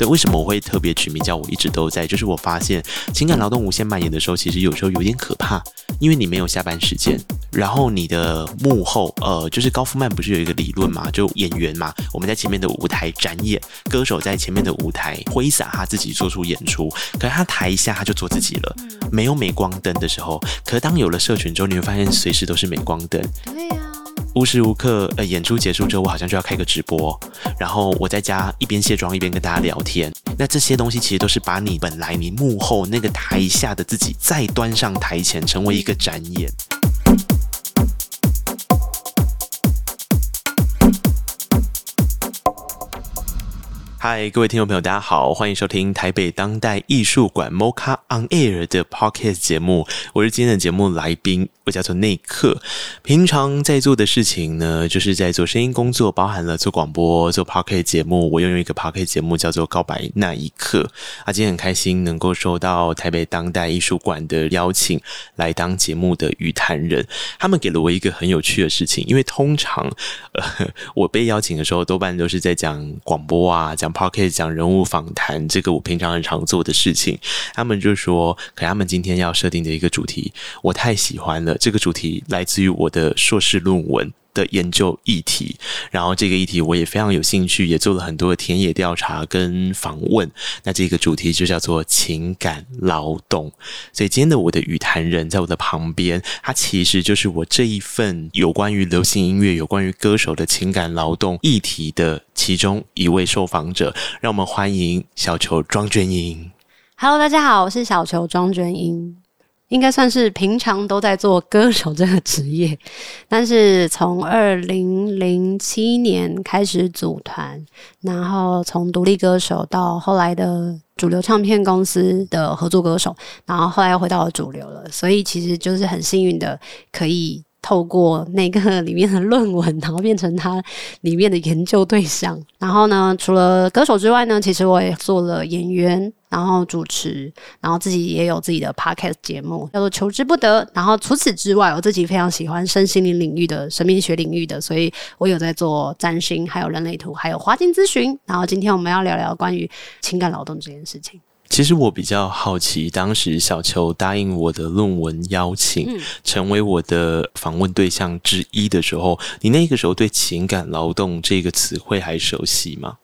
对，为什么我会特别取名叫我一直都在？就是我发现情感劳动无限蔓延的时候，其实有时候有点可怕，因为你没有下班时间，然后你的幕后，呃，就是高夫曼不是有一个理论嘛，就演员嘛，我们在前面的舞台展演，歌手在前面的舞台挥洒他自己做出演出，可是他台下他就做自己了，没有镁光灯的时候，可是当有了社群之后，你会发现随时都是镁光灯。对呀。无时无刻，呃，演出结束之后，我好像就要开个直播，然后我在家一边卸妆一边跟大家聊天。那这些东西其实都是把你本来你幕后那个台下的自己再端上台前，成为一个展演。嗨，各位听众朋友，大家好，欢迎收听台北当代艺术馆 Mocha On Air 的 Podcast 节目，我是今天的节目来宾，我叫做内克。平常在做的事情呢，就是在做声音工作，包含了做广播、做 Podcast 节目。我拥有一个 Podcast 节目叫做《告白那一刻》啊，今天很开心能够收到台北当代艺术馆的邀请，来当节目的语谈人。他们给了我一个很有趣的事情，因为通常呃，我被邀请的时候，多半都是在讲广播啊，讲。Podcast 讲人物访谈，这个我平常很常做的事情。他们就说，可他们今天要设定的一个主题，我太喜欢了。这个主题来自于我的硕士论文的研究议题，然后这个议题我也非常有兴趣，也做了很多的田野调查跟访问。那这个主题就叫做情感劳动。所以今天的我的语谈人在我的旁边，他其实就是我这一份有关于流行音乐、有关于歌手的情感劳动议题的其中一位受访者。让我们欢迎小球庄娟英。Hello，大家好，我是小球庄娟英。应该算是平常都在做歌手这个职业，但是从二零零七年开始组团，然后从独立歌手到后来的主流唱片公司的合作歌手，然后后来又回到了主流了，所以其实就是很幸运的可以。透过那个里面的论文，然后变成他里面的研究对象。然后呢，除了歌手之外呢，其实我也做了演员，然后主持，然后自己也有自己的 podcast 节目，叫做《求之不得》。然后除此之外，我自己非常喜欢身心灵领域的神秘学领域的，所以我有在做占星，还有人类图，还有花精咨询。然后今天我们要聊聊关于情感劳动这件事情。其实我比较好奇，当时小球答应我的论文邀请，嗯、成为我的访问对象之一的时候，你那个时候对“情感劳动”这个词汇还熟悉吗？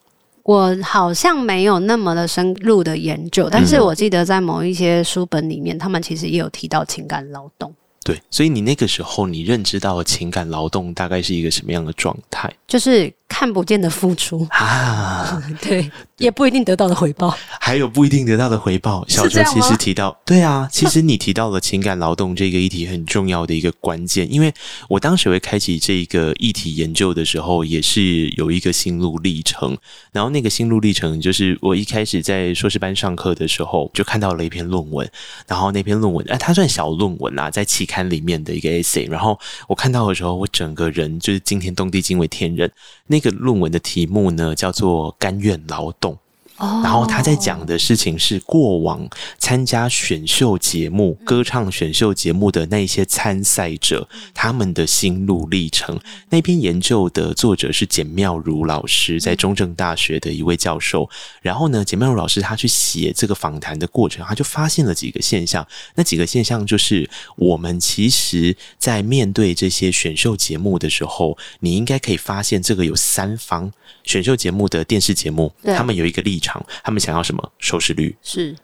我好像没有那么的深入的研究，但是我记得在某一些书本里面，他们其实也有提到情感劳动。对，所以你那个时候你认知到情感劳动大概是一个什么样的状态？就是看不见的付出啊，对。也不一定得到的回报，还有不一定得到的回报。小哲其实提到，对啊，其实你提到了情感劳动这个议题很重要的一个关键，因为我当时会开启这个议题研究的时候，也是有一个心路历程。然后那个心路历程就是，我一开始在硕士班上课的时候，就看到了一篇论文，然后那篇论文，哎，它算小论文啦，在期刊里面的一个 essay。然后我看到的时候，我整个人就是惊天动地，惊为天人。那那个论文的题目呢，叫做《甘愿劳动》。然后他在讲的事情是过往参加选秀节目、歌唱选秀节目的那些参赛者，他们的心路历程。那篇研究的作者是简妙如老师，在中正大学的一位教授。然后呢，简妙如老师他去写这个访谈的过程，他就发现了几个现象。那几个现象就是，我们其实在面对这些选秀节目的时候，你应该可以发现，这个有三方选秀节目的电视节目，他们有一个立场。他们想要什么收视率？是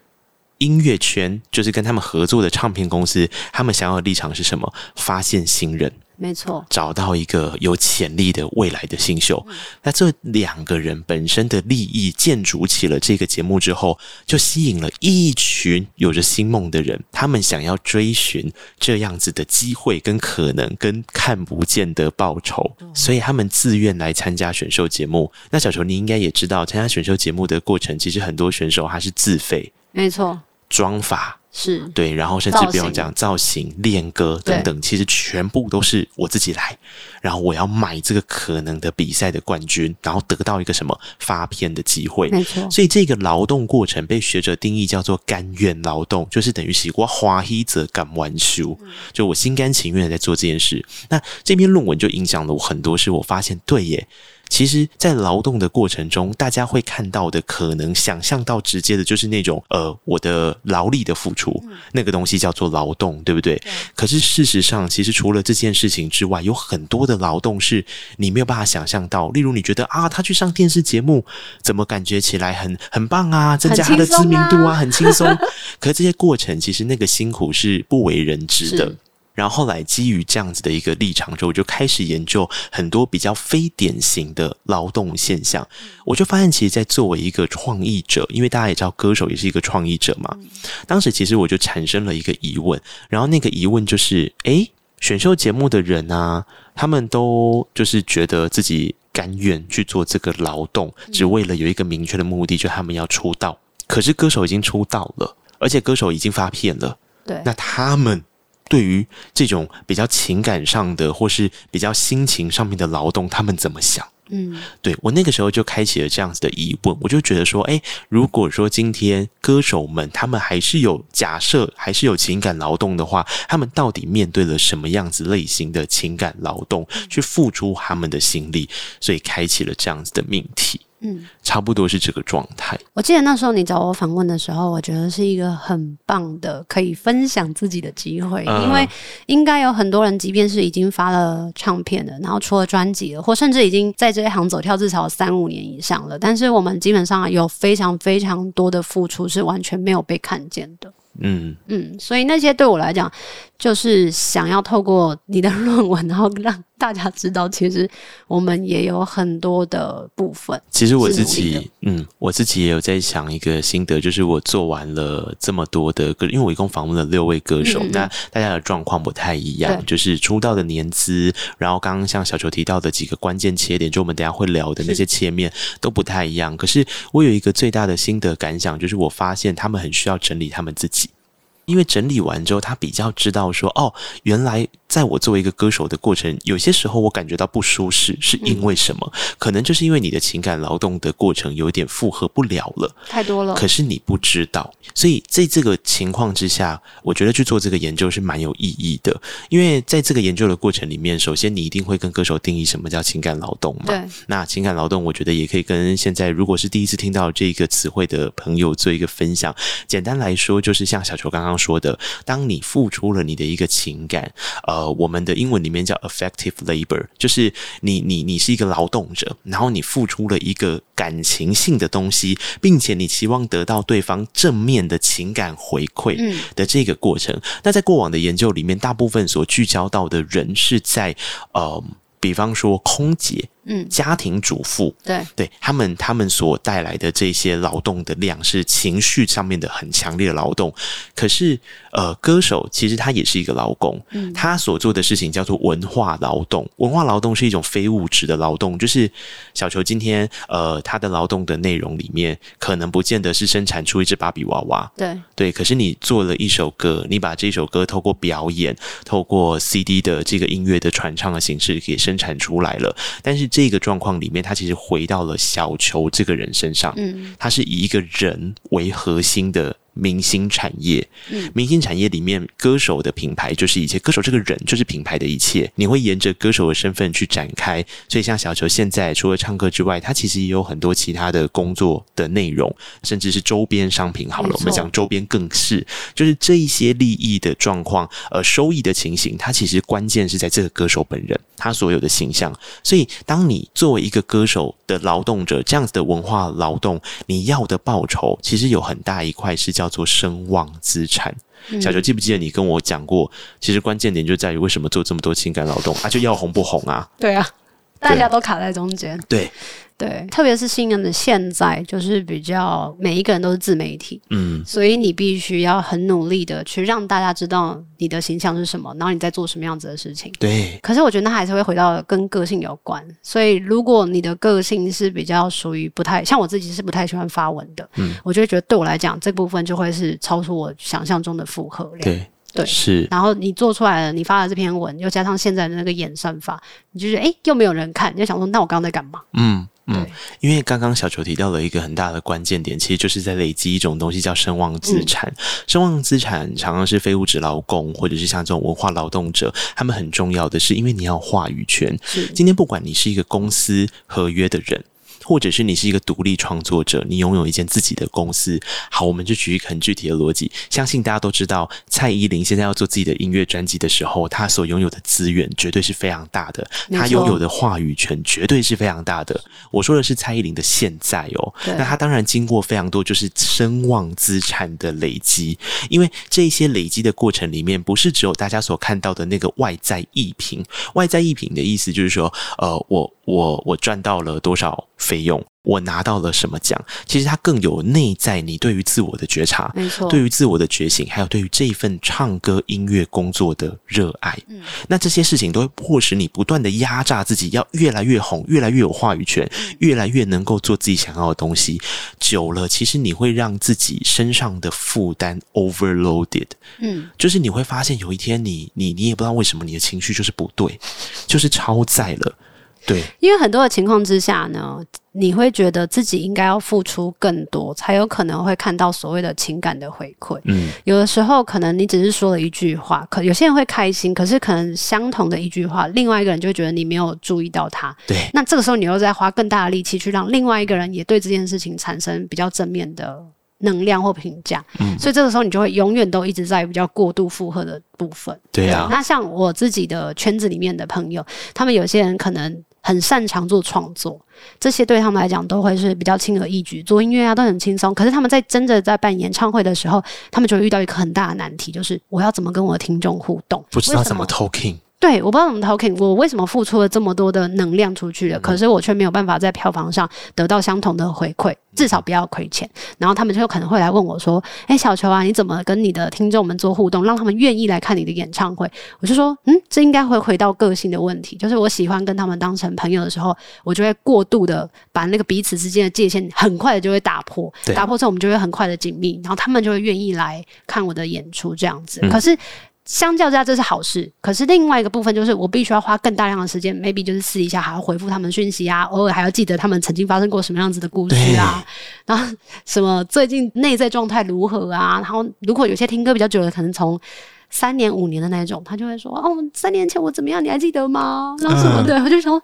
音乐圈，就是跟他们合作的唱片公司，他们想要的立场是什么？发现新人。没错，找到一个有潜力的未来的新秀。嗯、那这两个人本身的利益建筑起了这个节目之后，就吸引了一群有着新梦的人，他们想要追寻这样子的机会跟可能跟看不见的报酬，嗯、所以他们自愿来参加选秀节目。那小球，你应该也知道，参加选秀节目的过程，其实很多选手他是自费，没错，妆发。是对，然后甚至不用讲造型、练歌等等，其实全部都是我自己来。然后我要买这个可能的比赛的冠军，然后得到一个什么发片的机会。没错，所以这个劳动过程被学者定义叫做甘愿劳动，就是等于是我花一则敢完修，就我心甘情愿的在做这件事。那这篇论文就影响了我很多，是我发现对耶。其实，在劳动的过程中，大家会看到的，可能想象到直接的，就是那种呃，我的劳力的付出，那个东西叫做劳动，对不对？可是事实上，其实除了这件事情之外，有很多的劳动是你没有办法想象到。例如，你觉得啊，他去上电视节目，怎么感觉起来很很棒啊，增加他的知名度啊，很轻松。可是这些过程，其实那个辛苦是不为人知的。然后后来基于这样子的一个立场之后，我就开始研究很多比较非典型的劳动现象。我就发现，其实，在作为一个创意者，因为大家也知道，歌手也是一个创意者嘛。当时其实我就产生了一个疑问，然后那个疑问就是：诶，选秀节目的人啊，他们都就是觉得自己甘愿去做这个劳动，只为了有一个明确的目的，就他们要出道。可是歌手已经出道了，而且歌手已经发片了。对，那他们。对于这种比较情感上的，或是比较心情上面的劳动，他们怎么想？嗯，对，我那个时候就开启了这样子的疑问，我就觉得说，哎，如果说今天歌手们他们还是有假设，还是有情感劳动的话，他们到底面对了什么样子类型的情感劳动，去付出他们的心力，所以开启了这样子的命题。嗯，差不多是这个状态。我记得那时候你找我访问的时候，我觉得是一个很棒的可以分享自己的机会，嗯、因为应该有很多人，即便是已经发了唱片了，然后出了专辑了，或甚至已经在这一行走跳至少三五年以上了，但是我们基本上有非常非常多的付出是完全没有被看见的。嗯嗯，所以那些对我来讲，就是想要透过你的论文，然后让大家知道，其实我们也有很多的部分。其实我自己，嗯，我自己也有在想一个心得，就是我做完了这么多的歌，因为我一共访问了六位歌手，嗯嗯，那大家的状况不太一样，就是出道的年资，然后刚刚像小球提到的几个关键切点，就我们等下会聊的那些切面都不太一样。可是我有一个最大的心得感想，就是我发现他们很需要整理他们自己。因为整理完之后，他比较知道说，哦，原来在我作为一个歌手的过程，有些时候我感觉到不舒适，是因为什么？嗯、可能就是因为你的情感劳动的过程有一点负荷不了了，太多了。可是你不知道，所以在这个情况之下，我觉得去做这个研究是蛮有意义的。因为在这个研究的过程里面，首先你一定会跟歌手定义什么叫情感劳动嘛？对。那情感劳动，我觉得也可以跟现在如果是第一次听到这个词汇的朋友做一个分享。简单来说，就是像小球刚刚。说的，当你付出了你的一个情感，呃，我们的英文里面叫 effective labor，就是你你你是一个劳动者，然后你付出了一个感情性的东西，并且你期望得到对方正面的情感回馈的这个过程。嗯、那在过往的研究里面，大部分所聚焦到的人是在呃，比方说空姐。嗯，家庭主妇，对对，他们他们所带来的这些劳动的量是情绪上面的很强烈的劳动。可是，呃，歌手其实他也是一个劳工，嗯，他所做的事情叫做文化劳动。文化劳动是一种非物质的劳动，就是小球今天呃，他的劳动的内容里面可能不见得是生产出一只芭比娃娃，对对。可是你做了一首歌，你把这首歌透过表演，透过 CD 的这个音乐的传唱的形式给生产出来了，但是。这个状况里面，他其实回到了小球这个人身上，嗯，他是以一个人为核心的。明星产业，明星产业里面，歌手的品牌就是一切，歌手这个人就是品牌的一切。你会沿着歌手的身份去展开，所以像小球现在除了唱歌之外，他其实也有很多其他的工作的内容，甚至是周边商品。好了，我们讲周边更是，就是这一些利益的状况，呃，收益的情形，它其实关键是在这个歌手本人，他所有的形象。所以，当你作为一个歌手的劳动者，这样子的文化劳动，你要的报酬，其实有很大一块是叫。叫做声望资产。小球记不记得你跟我讲过？其实关键点就在于为什么做这么多情感劳动啊？就要红不红啊？对啊，大家都卡在中间。对。对，特别是新人的现在，就是比较每一个人都是自媒体，嗯，所以你必须要很努力的去让大家知道你的形象是什么，然后你在做什么样子的事情。对，可是我觉得那还是会回到跟个性有关。所以如果你的个性是比较属于不太像我自己是不太喜欢发文的，嗯，我就会觉得对我来讲这部分就会是超出我想象中的负荷量。对。对，是。然后你做出来了，你发了这篇文，又加上现在的那个演算法，你就觉得哎，又没有人看，你就想说，那我刚刚在干嘛？嗯，嗯，因为刚刚小球提到了一个很大的关键点，其实就是在累积一种东西叫声望资产。嗯、声望资产常常是非物质劳工，或者是像这种文化劳动者，他们很重要的是，因为你要话语权。今天不管你是一个公司合约的人。或者是你是一个独立创作者，你拥有一间自己的公司。好，我们就举一个很具体的逻辑，相信大家都知道，蔡依林现在要做自己的音乐专辑的时候，她所拥有的资源绝对是非常大的，她拥有的话语权绝对是非常大的。我说的是蔡依林的现在哦，那她当然经过非常多就是声望资产的累积，因为这些累积的过程里面，不是只有大家所看到的那个外在艺评。外在艺评的意思就是说，呃，我。我我赚到了多少费用？我拿到了什么奖？其实它更有内在你对于自我的觉察，没错，对于自我的觉醒，还有对于这一份唱歌音乐工作的热爱。嗯，那这些事情都会迫使你不断的压榨自己，要越来越红，越来越有话语权，越来越能够做自己想要的东西。久了，其实你会让自己身上的负担 overloaded。嗯，就是你会发现有一天你，你你你也不知道为什么你的情绪就是不对，就是超载了。对，因为很多的情况之下呢，你会觉得自己应该要付出更多，才有可能会看到所谓的情感的回馈。嗯，有的时候可能你只是说了一句话，可有些人会开心，可是可能相同的一句话，另外一个人就会觉得你没有注意到他。对，那这个时候你又在花更大的力气去让另外一个人也对这件事情产生比较正面的能量或评价。嗯，所以这个时候你就会永远都一直在比较过度负荷的部分。对啊，那像我自己的圈子里面的朋友，他们有些人可能。很擅长做创作，这些对他们来讲都会是比较轻而易举，做音乐啊都很轻松。可是他们在真的在办演唱会的时候，他们就会遇到一个很大的难题，就是我要怎么跟我的听众互动？不知道怎么 talking。对，我不知道怎么 talking，我为什么付出了这么多的能量出去了，可是我却没有办法在票房上得到相同的回馈，至少不要亏钱。然后他们就可能会来问我说：“哎，小球啊，你怎么跟你的听众们做互动，让他们愿意来看你的演唱会？”我就说：“嗯，这应该会回到个性的问题，就是我喜欢跟他们当成朋友的时候，我就会过度的把那个彼此之间的界限很快的就会打破，打破之后我们就会很快的紧密，然后他们就会愿意来看我的演出这样子。可是。相较之下，这是好事。可是另外一个部分就是，我必须要花更大量的时间，maybe 就是试一下还要回复他们讯息啊，偶尔还要记得他们曾经发生过什么样子的故事啊，然后什么最近内在状态如何啊。然后如果有些听歌比较久的，可能从三年五年的那种，他就会说：“哦，三年前我怎么样，你还记得吗？”然后什么的，我就想，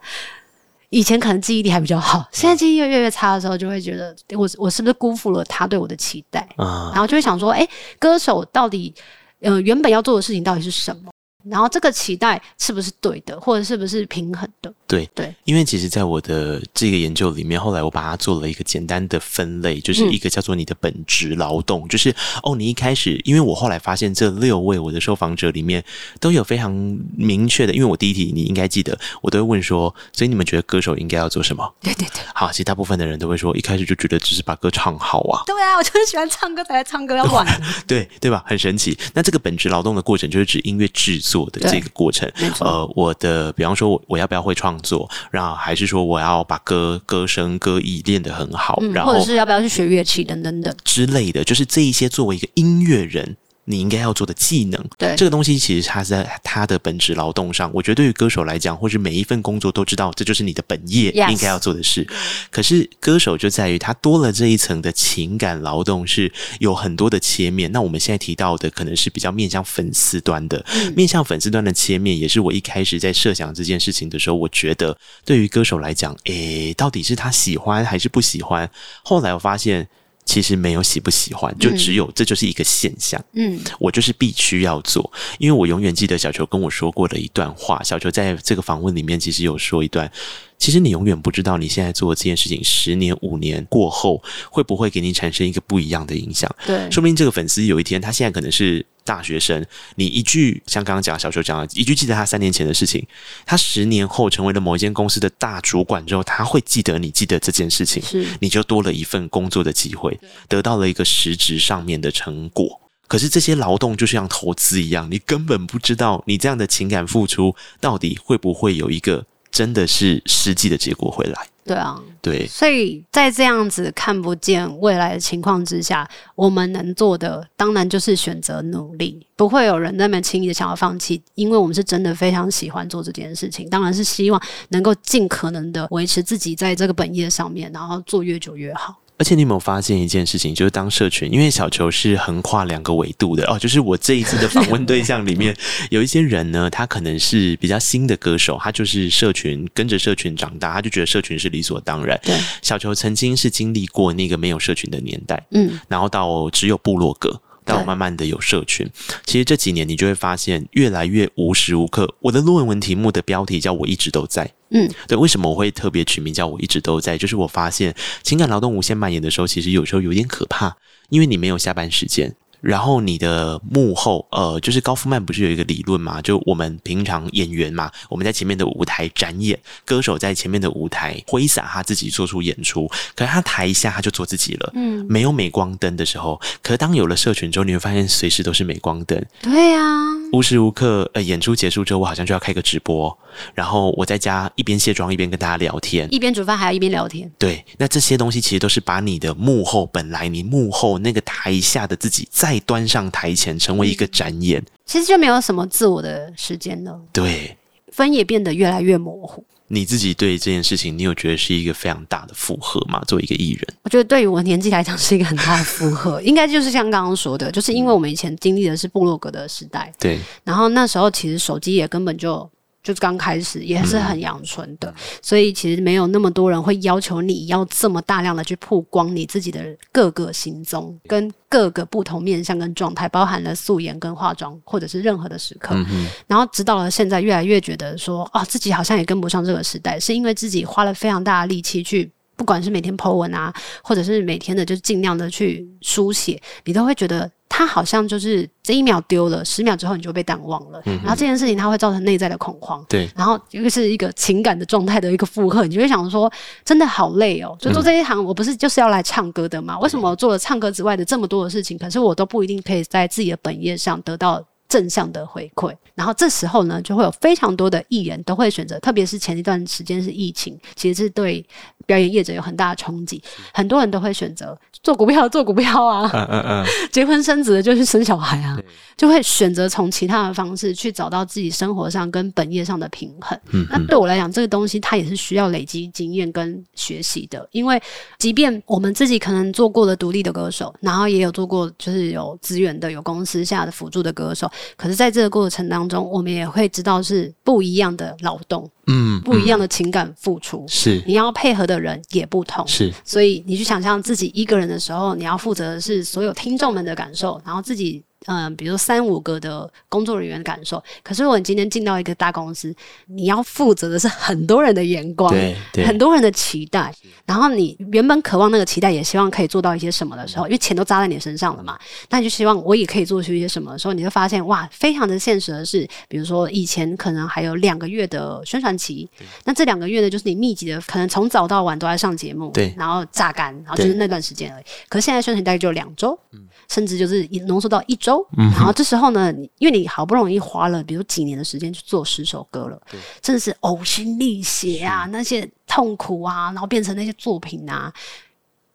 以前可能记忆力还比较好，现在记忆力越来越差的时候，就会觉得我我是不是辜负了他对我的期待？然后就会想说：“哎，歌手到底？”呃，原本要做的事情到底是什么？然后这个期待是不是对的，或者是不是平衡的？对对，因为其实，在我的这个研究里面，后来我把它做了一个简单的分类，就是一个叫做你的本职劳动，嗯、就是哦，你一开始，因为我后来发现这六位我的受访者里面都有非常明确的，因为我第一题你应该记得，我都会问说，所以你们觉得歌手应该要做什么？对对对，好，其实大部分的人都会说，一开始就觉得只是把歌唱好啊。对啊，我就是喜欢唱歌才来唱歌要玩，对对吧？很神奇。那这个本职劳动的过程，就是指音乐制作的这个过程。呃，我的，比方说我我要不要会创作，然后。还是说我要把歌歌声歌艺练得很好，嗯，然后或者是要不要去学乐器等等等之类的，就是这一些作为一个音乐人。你应该要做的技能，对这个东西，其实它是在它的本职劳动上。我觉得对于歌手来讲，或是每一份工作都知道，这就是你的本业应该要做的事。可是歌手就在于他多了这一层的情感劳动，是有很多的切面。那我们现在提到的，可能是比较面向粉丝端的，嗯、面向粉丝端的切面，也是我一开始在设想这件事情的时候，我觉得对于歌手来讲，诶，到底是他喜欢还是不喜欢？后来我发现。其实没有喜不喜欢，就只有这就是一个现象。嗯，我就是必须要做，因为我永远记得小球跟我说过的一段话。小球在这个访问里面其实有说一段，其实你永远不知道你现在做的这件事情，十年、五年过后会不会给你产生一个不一样的影响。对，说不定这个粉丝有一天他现在可能是。大学生，你一句像刚刚讲小球讲的一句，记得他三年前的事情，他十年后成为了某一间公司的大主管之后，他会记得你记得这件事情，是你就多了一份工作的机会，得到了一个实质上面的成果。可是这些劳动就像投资一样，你根本不知道你这样的情感付出到底会不会有一个真的是实际的结果回来。对啊，对，所以在这样子看不见未来的情况之下，我们能做的当然就是选择努力，不会有人那么轻易的想要放弃，因为我们是真的非常喜欢做这件事情，当然是希望能够尽可能的维持自己在这个本业上面，然后做越久越好。而且你有没有发现一件事情，就是当社群，因为小球是横跨两个维度的哦，就是我这一次的访问对象里面 有一些人呢，他可能是比较新的歌手，他就是社群跟着社群长大，他就觉得社群是理所当然。对，小球曾经是经历过那个没有社群的年代，嗯，然后到只有部落格。到慢慢的有社群，其实这几年你就会发现越来越无时无刻。我的论文题目的标题叫我一直都在，嗯，对，为什么我会特别取名叫我一直都在？就是我发现情感劳动无限蔓延的时候，其实有时候有点可怕，因为你没有下班时间。然后你的幕后，呃，就是高夫曼不是有一个理论嘛？就我们平常演员嘛，我们在前面的舞台展演，歌手在前面的舞台挥洒他自己做出演出，可是他台下他就做自己了，嗯，没有镁光灯的时候，可是当有了社群之后，你会发现随时都是镁光灯，对呀、啊，无时无刻，呃，演出结束之后，我好像就要开个直播，然后我在家一边卸妆一边跟大家聊天，一边煮饭还要一边聊天，对，那这些东西其实都是把你的幕后本来你幕后那个台下的自己。再端上台前，成为一个展演，其实就没有什么自我的时间了。对，分也变得越来越模糊。你自己对这件事情，你有觉得是一个非常大的负荷吗？作为一个艺人，我觉得对于我年纪来讲是一个很大的负荷。应该就是像刚刚说的，就是因为我们以前经历的是部落格的时代，对，然后那时候其实手机也根本就。就是刚开始也是很阳春的，嗯，所以其实没有那么多人会要求你要这么大量的去曝光你自己的各个行踪跟各个不同面相跟状态，包含了素颜跟化妆或者是任何的时刻。嗯、然后直到了现在，越来越觉得说，哦，自己好像也跟不上这个时代，是因为自己花了非常大的力气去。不管是每天 po 文啊，或者是每天的就尽量的去书写，你都会觉得他好像就是这一秒丢了，十秒之后你就被淡忘了。嗯。然后这件事情它会造成内在的恐慌。对。然后又是一个情感的状态的一个负荷，你就会想说，真的好累哦。就做这一行，我不是就是要来唱歌的吗？为什么我做了唱歌之外的这么多的事情，可是我都不一定可以在自己的本业上得到正向的回馈？然后这时候呢，就会有非常多的艺人都会选择，特别是前一段时间是疫情，其实是对。表演业者有很大的冲击，很多人都会选择做股票，做股票啊，嗯嗯嗯，结婚生子的就是生小孩啊，就会选择从其他的方式去找到自己生活上跟本业上的平衡。嗯，那对我来讲，这个东西它也是需要累积经验跟学习的，因为即便我们自己可能做过了独立的歌手，然后也有做过就是有资源的、有公司下的辅助的歌手，可是在这个过程当中，我们也会知道是不一样的劳动。嗯，不一样的情感付出，是你要配合的人也不同，是，所以你去想象自己一个人的时候，你要负责的是所有听众们的感受，然后自己。嗯、呃，比如说三五个的工作人员的感受，可是如果你今天进到一个大公司，你要负责的是很多人的眼光，对，对，很多人的期待，然后你原本渴望那个期待，也希望可以做到一些什么的时候，因为钱都砸在你身上了嘛，那你就希望我也可以做出一些什么的时候，你就发现哇，非常的现实的是，比如说以前可能还有两个月的宣传期，那这两个月呢，就是你密集的，可能从早到晚都在上节目，对，然后榨干，然后就是那段时间而已。可是现在宣传大概就两周，嗯。甚至就是浓缩到一周，嗯然后这时候呢，因为你好不容易花了，比如几年的时间去做十首歌了，真的是呕心沥血啊，那些痛苦啊，然后变成那些作品啊。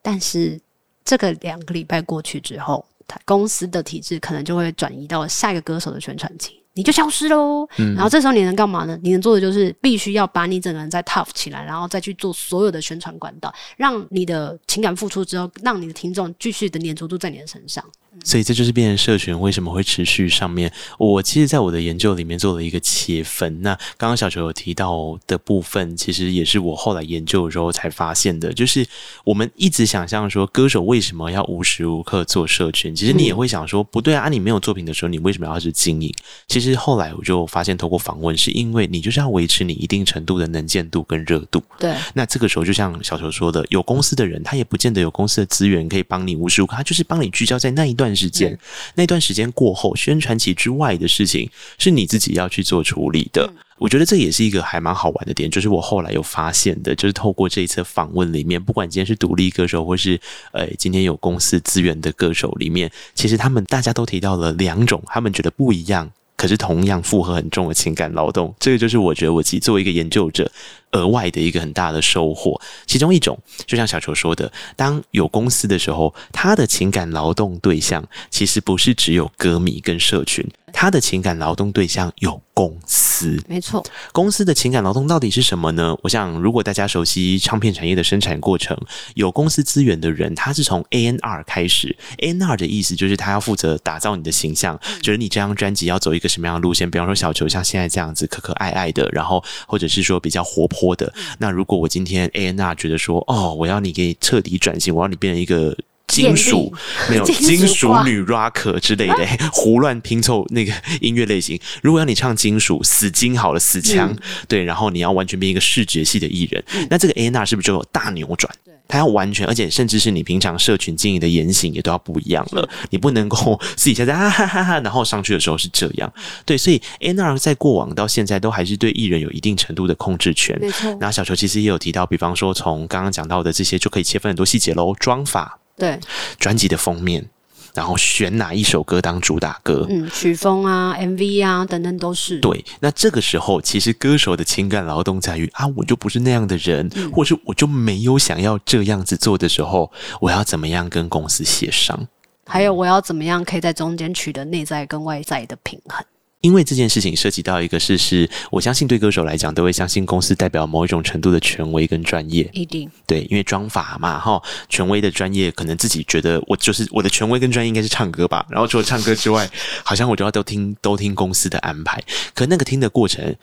但是这个两个礼拜过去之后，公司的体制可能就会转移到下一个歌手的宣传期。你就消失喽，嗯，然后这时候你能干嘛呢？你能做的就是必须要把你整个人再 tough 起来，然后再去做所有的宣传管道，让你的情感付出之后，让你的听众继续的黏着度在你的身上。所以这就是变成社群为什么会持续上面。我其实，在我的研究里面做了一个切分。那刚刚小球有提到的部分，其实也是我后来研究的时候才发现的。就是我们一直想象说，歌手为什么要无时无刻做社群？其实你也会想说，不对啊，你没有作品的时候，你为什么要去经营？其实后来我就发现，透过访问，是因为你就是要维持你一定程度的能见度跟热度。对。那这个时候，就像小球说的，有公司的人，他也不见得有公司的资源可以帮你无时无刻，他就是帮你聚焦在那一段。段时间，那段时间过后，宣传期之外的事情是你自己要去做处理的。我觉得这也是一个还蛮好玩的点，就是我后来有发现的，就是透过这一次访问里面，不管今天是独立歌手，或是呃今天有公司资源的歌手里面，其实他们大家都提到了两种，他们觉得不一样，可是同样负荷很重的情感劳动。这个就是我觉得我自己作为一个研究者。额外的一个很大的收获。其中一种，就像小球说的，当有公司的时候，他的情感劳动对象其实不是只有歌迷跟社群。他的情感劳动对象有公司，没错。公司的情感劳动到底是什么呢？我想，如果大家熟悉唱片产业的生产过程，有公司资源的人，他是从 A N R 开始。A N R 的意思就是他要负责打造你的形象，觉得你这张专辑要走一个什么样的路线。比方说，小球像现在这样子可可爱爱的，然后或者是说比较活泼的。那如果我今天 A N R 觉得说，哦，我要你给彻底转型，我要你变成一个。金属没有金属女 rocker 之类的，胡乱拼凑那个音乐类型。如果要你唱金属，死金好了，死腔、嗯，对，然后你要完全变一个视觉系的艺人，嗯、那这个 A&R 是不是就有大扭转？他要完全，而且甚至是你平常社群经营的言行也都要不一样了。你不能够私底下在哈哈哈哈，然后上去的时候是这样。对，所以 A&R 在过往到现在都还是对艺人有一定程度的控制权。没错。那小球其实也有提到，比方说从刚刚讲到的这些，就可以切分很多细节喽，妆发。对，专辑的封面，然后选哪一首歌当主打歌，嗯，曲风啊、MV 啊等等都是。对，那这个时候其实歌手的情感劳动在于啊，我就不是那样的人，嗯、或是我就没有想要这样子做的时候，我要怎么样跟公司协商？还有我要怎么样可以在中间取得内在跟外在的平衡？因为这件事情涉及到一个事实，我相信对歌手来讲都会相信公司代表某一种程度的权威跟专业。一定对，因为妆发嘛，哈，权威的专业可能自己觉得我就是我的权威跟专业应该是唱歌吧，然后除了唱歌之外，好像我就要都听都听公司的安排。可那个听的过程，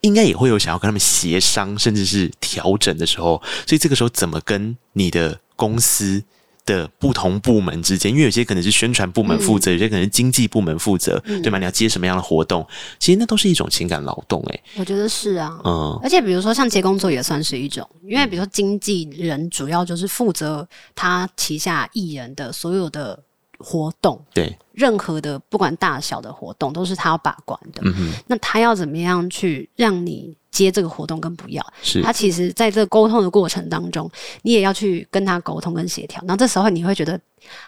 应该也会有想要跟他们协商，甚至是调整的时候。所以这个时候怎么跟你的公司的不同部门之间，因为有些可能是宣传部门负责，嗯、有些可能是经济部门负责，嗯，对吗？你要接什么样的活动？其实那都是一种情感劳动，欸，诶，我觉得是啊，嗯，而且比如说像接工作也算是一种，因为比如说经纪人主要就是负责他旗下艺人的所有的活动，对，任何的不管大小的活动都是他要把关的，那他要怎么样去让你？接这个活动跟不要，是他其实在这个沟通的过程当中，你也要去跟他沟通跟协调。然后这时候你会觉得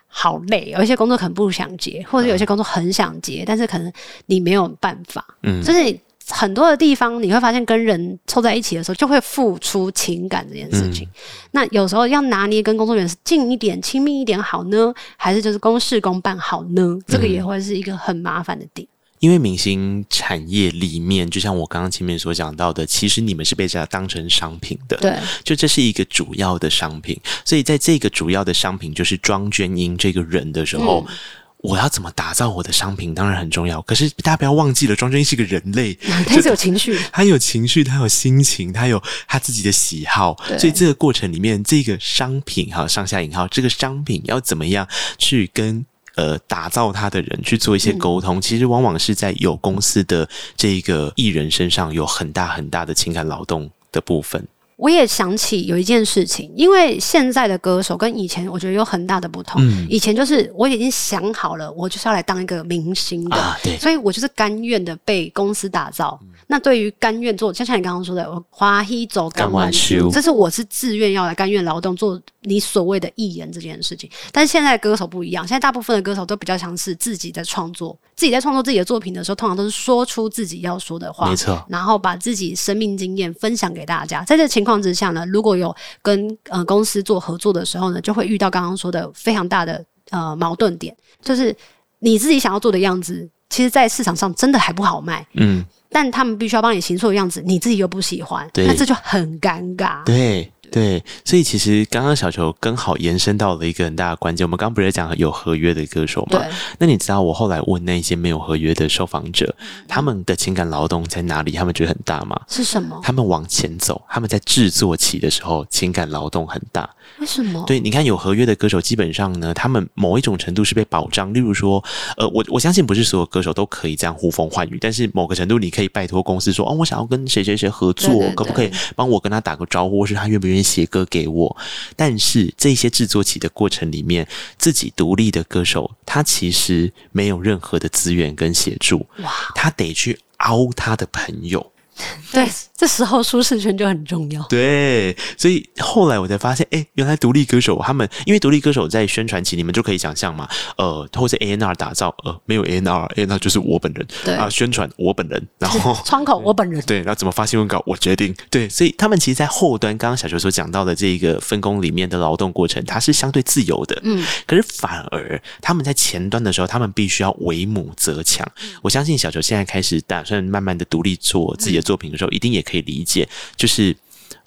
好累，有一些工作可能不想接，或者有些工作很想接，嗯、但是可能你没有办法。嗯，就是很多的地方你会发现，跟人凑在一起的时候，就会付出情感这件事情。嗯、那有时候要拿捏跟工作人员是近一点、亲密一点好呢，还是就是公事公办好呢？这个也会是一个很麻烦的点。因为明星产业里面，就像我刚刚前面所讲到的，其实你们是被这样当成商品的，对，就这是一个主要的商品。所以在这个主要的商品就是庄娟英这个人的时候，嗯，我要怎么打造我的商品，当然很重要。可是大家不要忘记了，庄鹃瑛是个人类，他是有情绪，他有情绪，他有心情，他有他自己的喜好。所以这个过程里面，这个商品哈，上下引号，这个商品要怎么样去跟。呃，打造他的人去做一些沟通，嗯，其实往往是在有公司的这个艺人身上有很大很大的情感劳动的部分。我也想起有一件事情，因为现在的歌手跟以前我觉得有很大的不同。嗯，以前就是我已经想好了，我就是要来当一个明星的，啊，对，所以我就是甘愿的被公司打造。嗯那对于甘愿做，就像你刚刚说的，我花一走甘愿修，这是我是自愿要来甘愿劳动做你所谓的艺人这件事情。但是现在的歌手不一样，现在大部分的歌手都比较像是自己在创作，自己在创作自己的作品的时候，通常都是说出自己要说的话，没错，然后把自己生命经验分享给大家。在这情况之下呢，如果有跟呃公司做合作的时候呢，就会遇到刚刚说的非常大的呃矛盾点，就是你自己想要做的样子，其实，在市场上真的还不好卖，嗯。但他们必须要帮你行错的样子，你自己又不喜欢，那这就很尴尬。对对，所以其实刚刚小球刚好延伸到了一个很大的关键。我们刚刚不是讲有合约的歌手吗？对。那你知道我后来问那些没有合约的受访者，他们的情感劳动在哪里？他们觉得很大吗？是什么？他们往前走，他们在制作期的时候情感劳动很大。为什么？对，你看有合约的歌手，基本上呢，他们某一种程度是被保障。例如说，呃，我我相信不是所有歌手都可以这样呼风唤雨，但是某个程度，你可以拜托公司说，哦，我想要跟谁谁谁合作，对对对，可不可以帮我跟他打个招呼，或是他愿不愿意写歌给我？但是这些制作起的过程里面，自己独立的歌手，他其实没有任何的资源跟协助，哇，他得去凹他的朋友。对，这时候舒适圈就很重要。对，所以后来我才发现，哎，原来独立歌手他们，因为独立歌手在宣传期，你们就可以想象嘛，呃，或者 A N R 打造，呃，没有 A N R，A N R 就是我本人，对。啊，宣传我本人，然后 窗口我本人，对，然后怎么发新闻稿我决定，对，所以他们其实，在后端，刚刚小球所讲到的这一个分工里面的劳动过程，它是相对自由的，嗯，可是反而他们在前端的时候，他们必须要为母则强。我相信小球现在开始打算慢慢的独立做自己的作品的时候，一定也可以理解，就是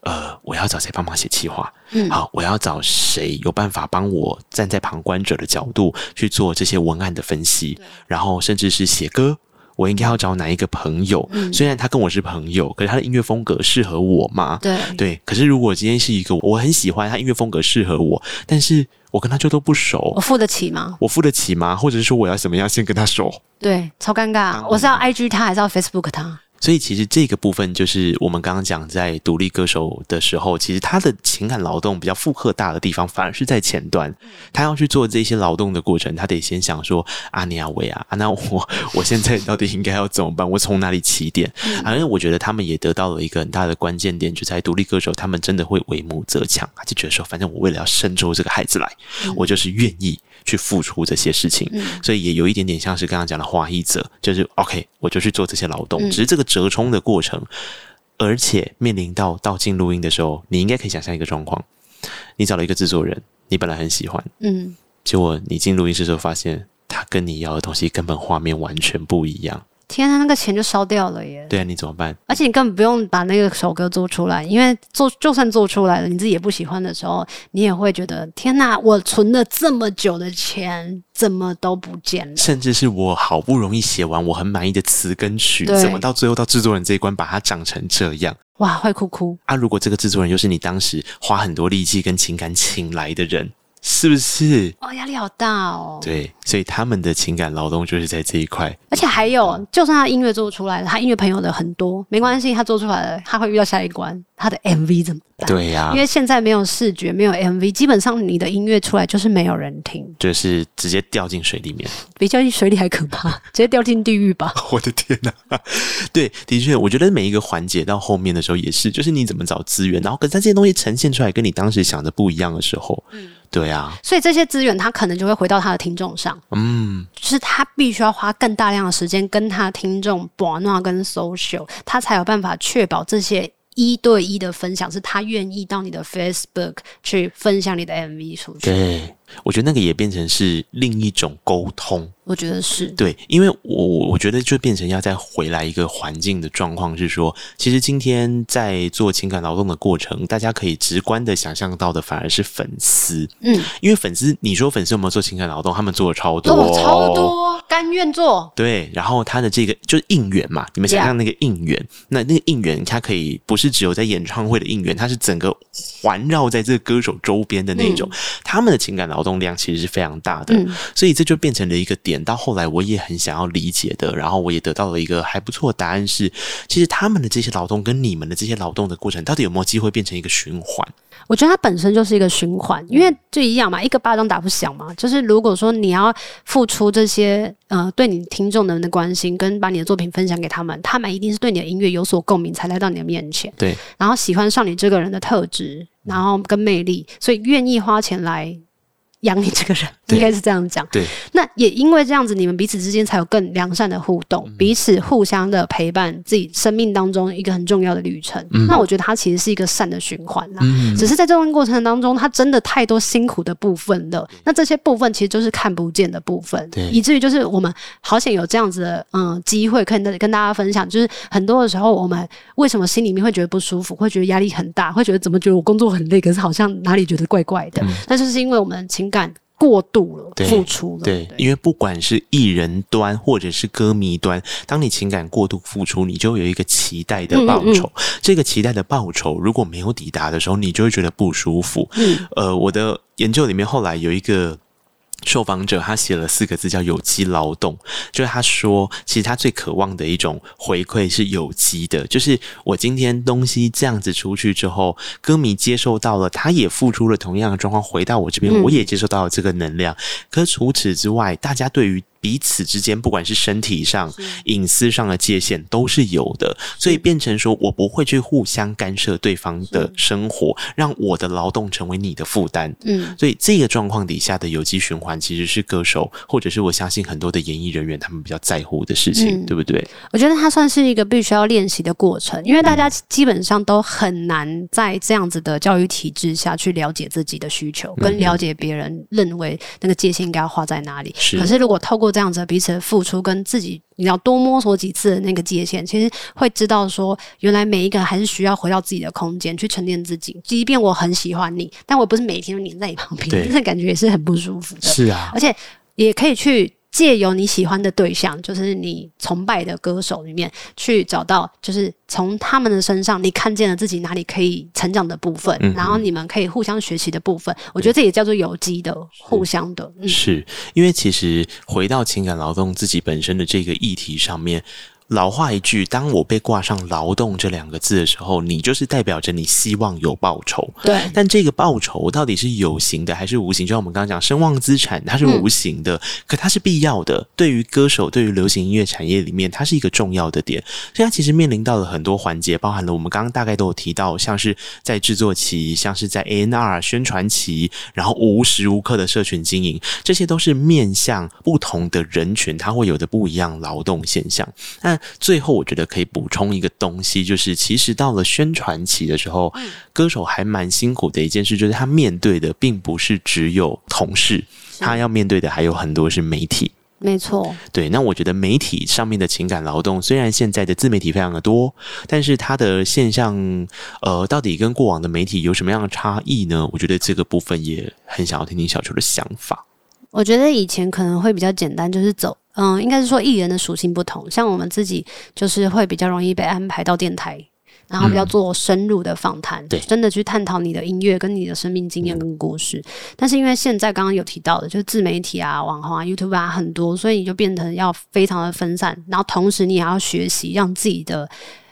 呃，我要找谁帮忙写企划？嗯，好，我要找谁有办法帮我站在旁观者的角度去做这些文案的分析，然后甚至是写歌，我应该要找哪一个朋友？虽然他跟我是朋友，可是他的音乐风格适合我吗？对对。可是如果今天是一个我很喜欢他音乐风格适合我，但是我跟他就都不熟，我付得起吗？我付得起吗？或者是说我要怎么样先跟他熟？对，超尴尬。我是要 IG 他，还是要 Facebook 他？所以其实这个部分就是我们刚刚讲在独立歌手的时候，其实他的情感劳动比较负荷大的地方，反而是在前端。他要去做这些劳动的过程，他得先想说：阿尼亚维啊，那我我现在到底应该要怎么办？我从哪里起点？啊，因为我觉得他们也得到了一个很大的关键点，就在独立歌手，他们真的会为母则强，他就觉得说，反正我为了要生出这个孩子来，我就是愿意。去付出这些事情，所以也有一点点像是刚刚讲的花一者，就是 OK，我就去做这些劳动。只是这个折冲的过程，而且面临到到进录音的时候，你应该可以想象一个状况：你找了一个制作人，你本来很喜欢，嗯，结果你进录音室的时候发现，他跟你要的东西根本画面完全不一样。天啊，那个钱就烧掉了耶！对啊，你怎么办？而且你根本不用把那个首歌做出来，因为做就算做出来了，你自己也不喜欢的时候，你也会觉得天哪，我存了这么久的钱，怎么都不见了？甚至是我好不容易写完我很满意的词跟曲，怎么到最后到制作人这一关把它长成这样？哇，会哭哭啊！如果这个制作人又是你当时花很多力气跟情感请来的人。是不是？哦，压力好大哦。对，所以他们的情感劳动就是在这一块。而且还有，就算他音乐做出来了，他音乐朋友的很多，没关系，他做出来了，他会遇到下一关，他的 MV 怎么办？对呀、啊，因为现在没有视觉，没有 MV，基本上你的音乐出来就是没有人听，就是直接掉进水里面，比掉进水里还可怕，直接掉进地狱吧！我的天哪！对，的确，我觉得每一个环节到后面的时候也是，就是你怎么找资源，然后可是他这些东西呈现出来跟你当时想的不一样的时候，嗯。对啊，所以这些资源他可能就会回到他的听众上，嗯，就是他必须要花更大量的时间跟他听众玩闹跟 social，他才有办法确保这些一对一的分享是他愿意到你的 Facebook 去分享你的 MV 出去。对，我觉得那个也变成是另一种沟通。我觉得是对，因为我我觉得就变成要再回来一个环境的状况，是说，其实今天在做情感劳动的过程，大家可以直观的想象到的，反而是粉丝，嗯，因为粉丝，你说粉丝有没有做情感劳动？他们做了超多，做超多，甘愿做，对，然后他的这个就是应援嘛，你们想象那个应援.那那个应援，它可以不是只有在演唱会的应援，它是整个环绕在这个歌手周边的那种，嗯、他们的情感劳动量其实是非常大的，嗯、所以这就变成了一个点。到后来，我也很想要理解的，然后我也得到了一个还不错的答案是：其实他们的这些劳动跟你们的这些劳动的过程，到底有没有机会变成一个循环？我觉得它本身就是一个循环，因为就一样嘛，一个巴掌打不响嘛。就是如果说你要付出这些呃，对你听众的人的关心，跟把你的作品分享给他们，他们一定是对你的音乐有所共鸣，才来到你的面前。对，然后喜欢上你这个人的特质，然后跟魅力，所以愿意花钱来。养你这个人，应该是这样讲。对，那也因为这样子，你们彼此之间才有更良善的互动，嗯、彼此互相的陪伴，自己生命当中一个很重要的旅程。嗯、那我觉得它其实是一个善的循环啦。嗯、只是在这段过程当中，它真的太多辛苦的部分了。对那这些部分其实就是看不见的部分，对以至于就是我们好想有这样子的嗯机会，可以跟跟大家分享。就是很多的时候，我们为什么心里面会觉得不舒服，会觉得压力很大，会觉得怎么觉得我工作很累，可是好像哪里觉得怪怪的。嗯、那就是因为我们情感过度了，付出了，对，对，因为不管是艺人端或者是歌迷端，当你情感过度付出，你就有一个期待的报酬。嗯嗯，这个期待的报酬如果没有抵达的时候，你就会觉得不舒服。嗯，呃，我的研究里面后来有一个。受访者他写了四个字叫有机劳动，就是他说，其实他最渴望的一种回馈是有机的，就是我今天东西这样子出去之后，歌迷接受到了，他也付出了同样的状况回到我这边，我也接受到了这个能量。可除此之外，大家对于彼此之间，不管是身体上、隐私上的界限都是有的，所以变成说我不会去互相干涉对方的生活，让我的劳动成为你的负担。嗯，所以这个状况底下的有机循环，其实是歌手或者是我相信很多的演艺人员他们比较在乎的事情，嗯、对不对？我觉得它算是一个必须要练习的过程，因为大家基本上都很难在这样子的教育体制下去了解自己的需求，跟了解别人认为那个界限应该要画在哪里。是，可是如果透过这样子彼此的付出，跟自己你要多摸索几次的那个界限，其实会知道说，原来每一个人还是需要回到自己的空间去沉淀自己。即便我很喜欢你，但我不是每天都黏在你旁边，那感觉也是很不舒服的。是啊，而且也可以去。借由你喜欢的对象，就是你崇拜的歌手里面，去找到，就是从他们的身上，你看见了自己哪里可以成长的部分，嗯、然后你们可以互相学习的部分。我觉得这也叫做有机的、互相的。嗯、是因为其实回到情感劳动自己本身的这个议题上面。老话一句，当我被挂上“劳动”这两个字的时候，你就是代表着你希望有报酬。对，但这个报酬到底是有形的还是无形？就像我们刚刚讲，声望资产它是无形的，嗯、可它是必要的。对于歌手，对于流行音乐产业里面，它是一个重要的点。所以它其实面临到了很多环节，包含了我们刚刚大概都有提到，像是在制作期，像是在 A N R 宣传期，然后无时无刻的社群经营，这些都是面向不同的人群，它会有的不一样劳动现象。那最后，我觉得可以补充一个东西，就是其实到了宣传期的时候，歌手还蛮辛苦的一件事，就是他面对的并不是只有同事，他要面对的还有很多是媒体。没错，对。那我觉得媒体上面的情感劳动，虽然现在的自媒体非常的多，但是它的现象，呃，到底跟过往的媒体有什么样的差异呢？我觉得这个部分也很想要听听小球的想法。我觉得以前可能会比较简单，就是走。嗯，应该是说艺人的属性不同，像我们自己就是会比较容易被安排到电台，然后比较做深入的访谈，对、嗯，真的去探讨你的音乐跟你的生命经验跟故事。嗯、但是因为现在刚刚有提到的，就是自媒体啊、网红啊、YouTube 啊很多，所以你就变成要非常的分散，然后同时你也要学习让自己的。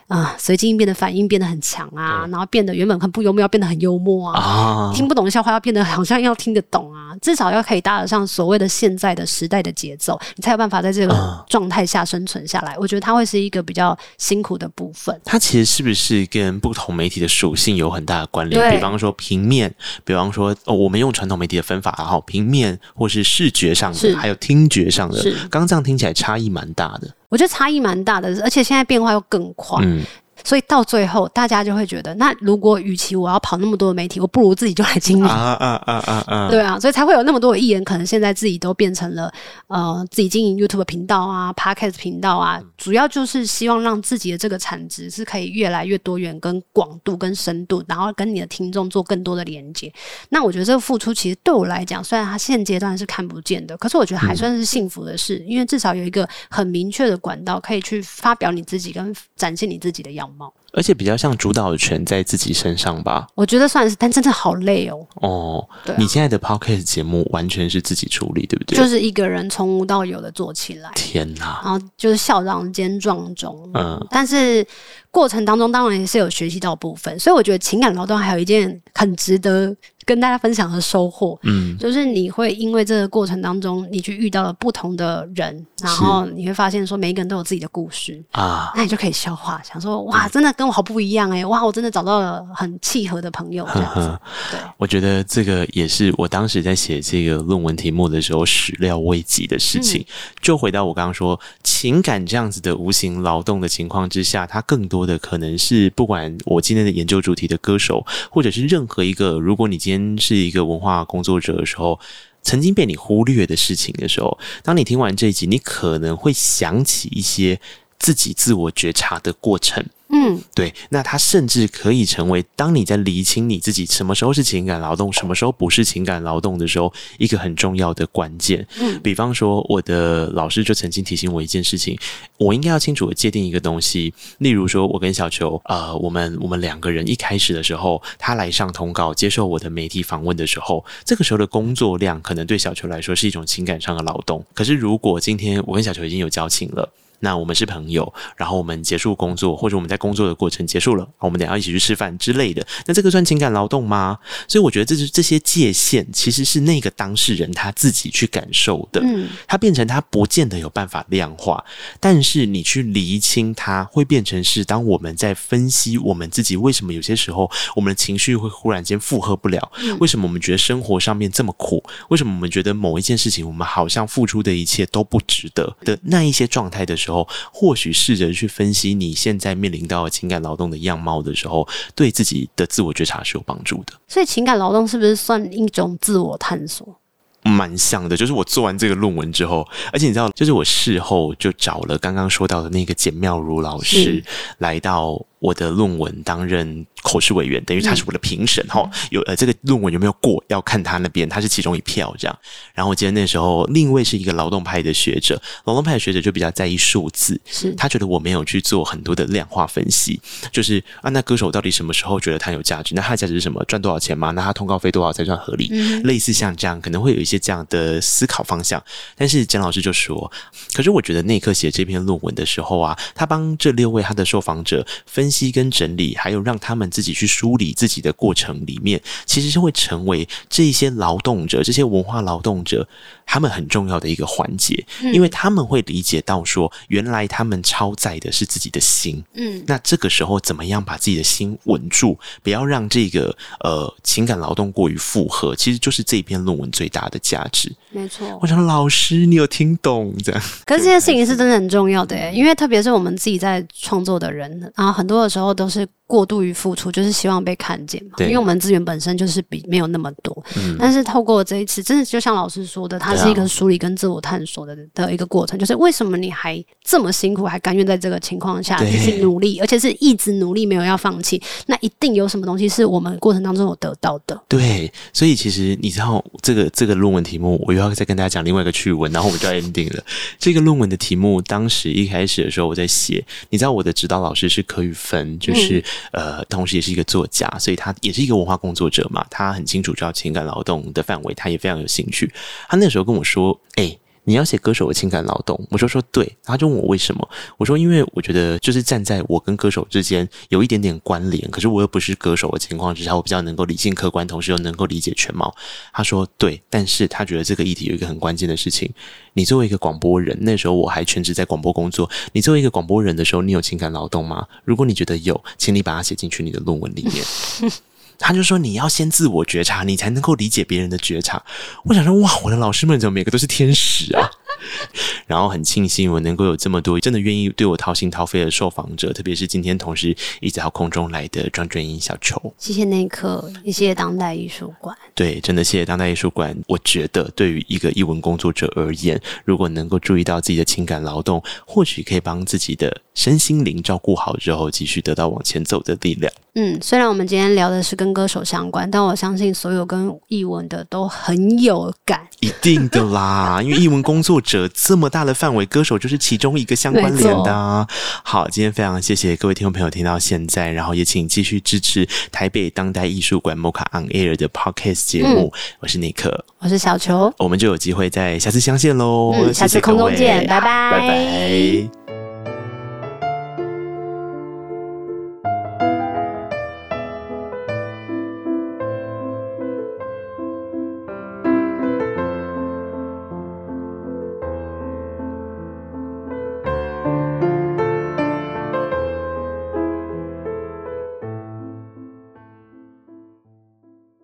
啊，随机应变的反应变得很强啊，然后变得原本很不幽默，要变得很幽默啊。啊听不懂的笑话要变得好像要听得懂啊，至少要可以搭得上所谓的现在的时代的节奏，你才有办法在这个状态下生存下来。啊、我觉得它会是一个比较辛苦的部分。它其实是不是跟不同媒体的属性有很大的关联？比方说平面，比方说哦，我们用传统媒体的分法，然后平面或是视觉上的，还有听觉上的，刚这样听起来差异蛮大的。我觉得差异蛮大的，而且现在变化又更快。所以到最后，大家就会觉得，那如果与其我要跑那么多的媒体，我不如自己就来经营。啊啊啊啊啊！对啊，所以才会有那么多的艺人，可能现在自己都变成了呃自己经营 YouTube 频道啊、Podcast 频道啊，主要就是希望让自己的这个产值是可以越来越多元、跟广度、跟深度，然后跟你的听众做更多的连接。那我觉得这个付出，其实对我来讲，虽然它现阶段是看不见的，可是我觉得还算是幸福的事，嗯、因为至少有一个很明确的管道，可以去发表你自己跟展现你自己的样貌。而且比较像主导权在自己身上吧，我觉得算是，但真的好累哦。哦，你现在的 podcast 节目完全是自己处理，对不对？就是一个人从无到有的做起来。天哪！然后就是校长兼撞钟，嗯，但是过程当中当然也是有学习到部分，所以我觉得情感劳动还有一件很值得。跟大家分享的收获，嗯，就是你会因为这个过程当中，你去遇到了不同的人，然后你会发现说，每一个人都有自己的故事。啊，那你就可以消化，想说，哇，真的跟我好不一样哎，哇，我真的找到了很契合的朋友，这样子。对，我觉得这个也是我当时在写这个论文题目的时候始料未及的事情。就回到我刚刚说，情感这样子的无形劳动的情况之下，它更多的可能是不管我今天的研究主题的歌手，或者是任何一个，如果你今天。是一个文化工作者的时候，曾经被你忽略的事情的时候，当你听完这一集，你可能会想起一些自己自我觉察的过程。嗯，对，那它甚至可以成为当你在厘清你自己什么时候是情感劳动，什么时候不是情感劳动的时候，一个很重要的关键。嗯，比方说，我的老师就曾经提醒我一件事情，我应该要清楚的界定一个东西。例如说，我跟小球，呃，我们我们两个人一开始的时候，他来上通告，接受我的媒体访问的时候，这个时候的工作量可能对小球来说是一种情感上的劳动。可是，如果今天我跟小球已经有交情了。那我们是朋友，然后我们结束工作，或者我们在工作的过程结束了，我们等下一起去吃饭之类的。那这个算情感劳动吗？所以我觉得这是这些界限，其实是那个当事人他自己去感受的。嗯，他变成他不见得有办法量化，但是你去厘清，他会变成是当我们在分析我们自己为什么有些时候我们的情绪会忽然间负荷不了，为什么我们觉得生活上面这么苦，为什么我们觉得某一件事情我们好像付出的一切都不值得的那一些状态的时候，或许试着去分析你现在面临到情感劳动的样貌的时候，对自己的自我觉察是有帮助的。所以，情感劳动是不是算一种自我探索？蛮像的，就是我做完这个论文之后，而且你知道，就是我事后就找了刚刚说到的那个简妙如老师来到我的论文担任口试委员，等于他是我的评审。有呃，这个论文有没有过，要看他那边，他是其中一票这样。然后我记得那时候，另一位是一个劳动派的学者，劳动派的学者就比较在意数字，是他觉得我没有去做很多的量化分析，就是啊，那歌手到底什么时候觉得他有价值？那他的价值是什么？赚多少钱吗？那他通告费多少才算合理？嗯、类似像这样，可能会有一些这样的思考方向。但是简老师就说，可是我觉得那刻写这篇论文的时候啊，他帮这六位他的受访者分分析跟整理，还有让他们自己去梳理自己的过程里面，其实是会成为这些劳动者、这些文化劳动者他们很重要的一个环节，因为他们会理解到说，原来他们超载的是自己的心。嗯，那这个时候怎么样把自己的心稳住，不要让这个呃情感劳动过于负荷，其实就是这篇论文最大的价值。没错，我想老师，你有听懂这样？可是这件事情是真的很重要的，因为特别是我们自己在创作的人，然后很多的时候都是。过度于付出，就是希望被看见嘛。因为我们资源本身就是比没有那么多。嗯。但是透过这一次，真的就像老师说的，它是一个梳理跟自我探索的的一个过程。就是为什么你还这么辛苦，还甘愿在这个情况下继续努力，而且是一直努力，没有要放弃。那一定有什么东西是我们过程当中有得到的。对，所以其实你知道这个这个论文题目，我又要再跟大家讲另外一个趣闻，然后我们就要 ending 了。这个论文的题目，当时一开始的时候我在写，你知道我的指导老师是柯宇芬，就是。嗯呃，同时也是一个作家，所以他也是一个文化工作者嘛。他很清楚知道情感劳动的范围，他也非常有兴趣。他那时候跟我说：“哎、你要写歌手的情感劳动。”我说：“说对。”他就问我为什么？我说：“因为我觉得就是站在我跟歌手之间有一点点关联，可是我又不是歌手的情况之下，我比较能够理性客观，同时又能够理解全貌。”他说：“对。”但是他觉得这个议题有一个很关键的事情。你作为一个广播人，那时候我还全职在广播工作。你作为一个广播人的时候，你有情感劳动吗？如果你觉得有，请你把它写进去你的论文里面。他就说你要先自我觉察，你才能够理解别人的觉察。我想说，哇，我的老师们怎么每个都是天使啊？然后很庆幸我能够有这么多真的愿意对我掏心掏肺的受访者，特别是今天同时一直到空中来的庄鹃瑛小球。谢谢那一刻，也谢谢当代艺术馆。对，真的谢谢当代艺术馆。我觉得对于一个艺文工作者而言，如果能够注意到自己的情感劳动，或许可以帮自己的身心灵照顾好之后，继续得到往前走的力量。嗯，虽然我们今天聊的是跟歌手相关，但我相信所有跟艺文的都很有感。一定的啦，因为艺文工作者这么大的范围，歌手就是其中一个相关联的啊。好，今天非常谢谢各位听众朋友听到现在，然后也请继续支持台北当代艺术馆 MoCA on Air 的 Podcast 节目。嗯、我是尼克，我是小球，我们就有机会在下次相见喽。嗯，下次空中见，拜拜，拜拜。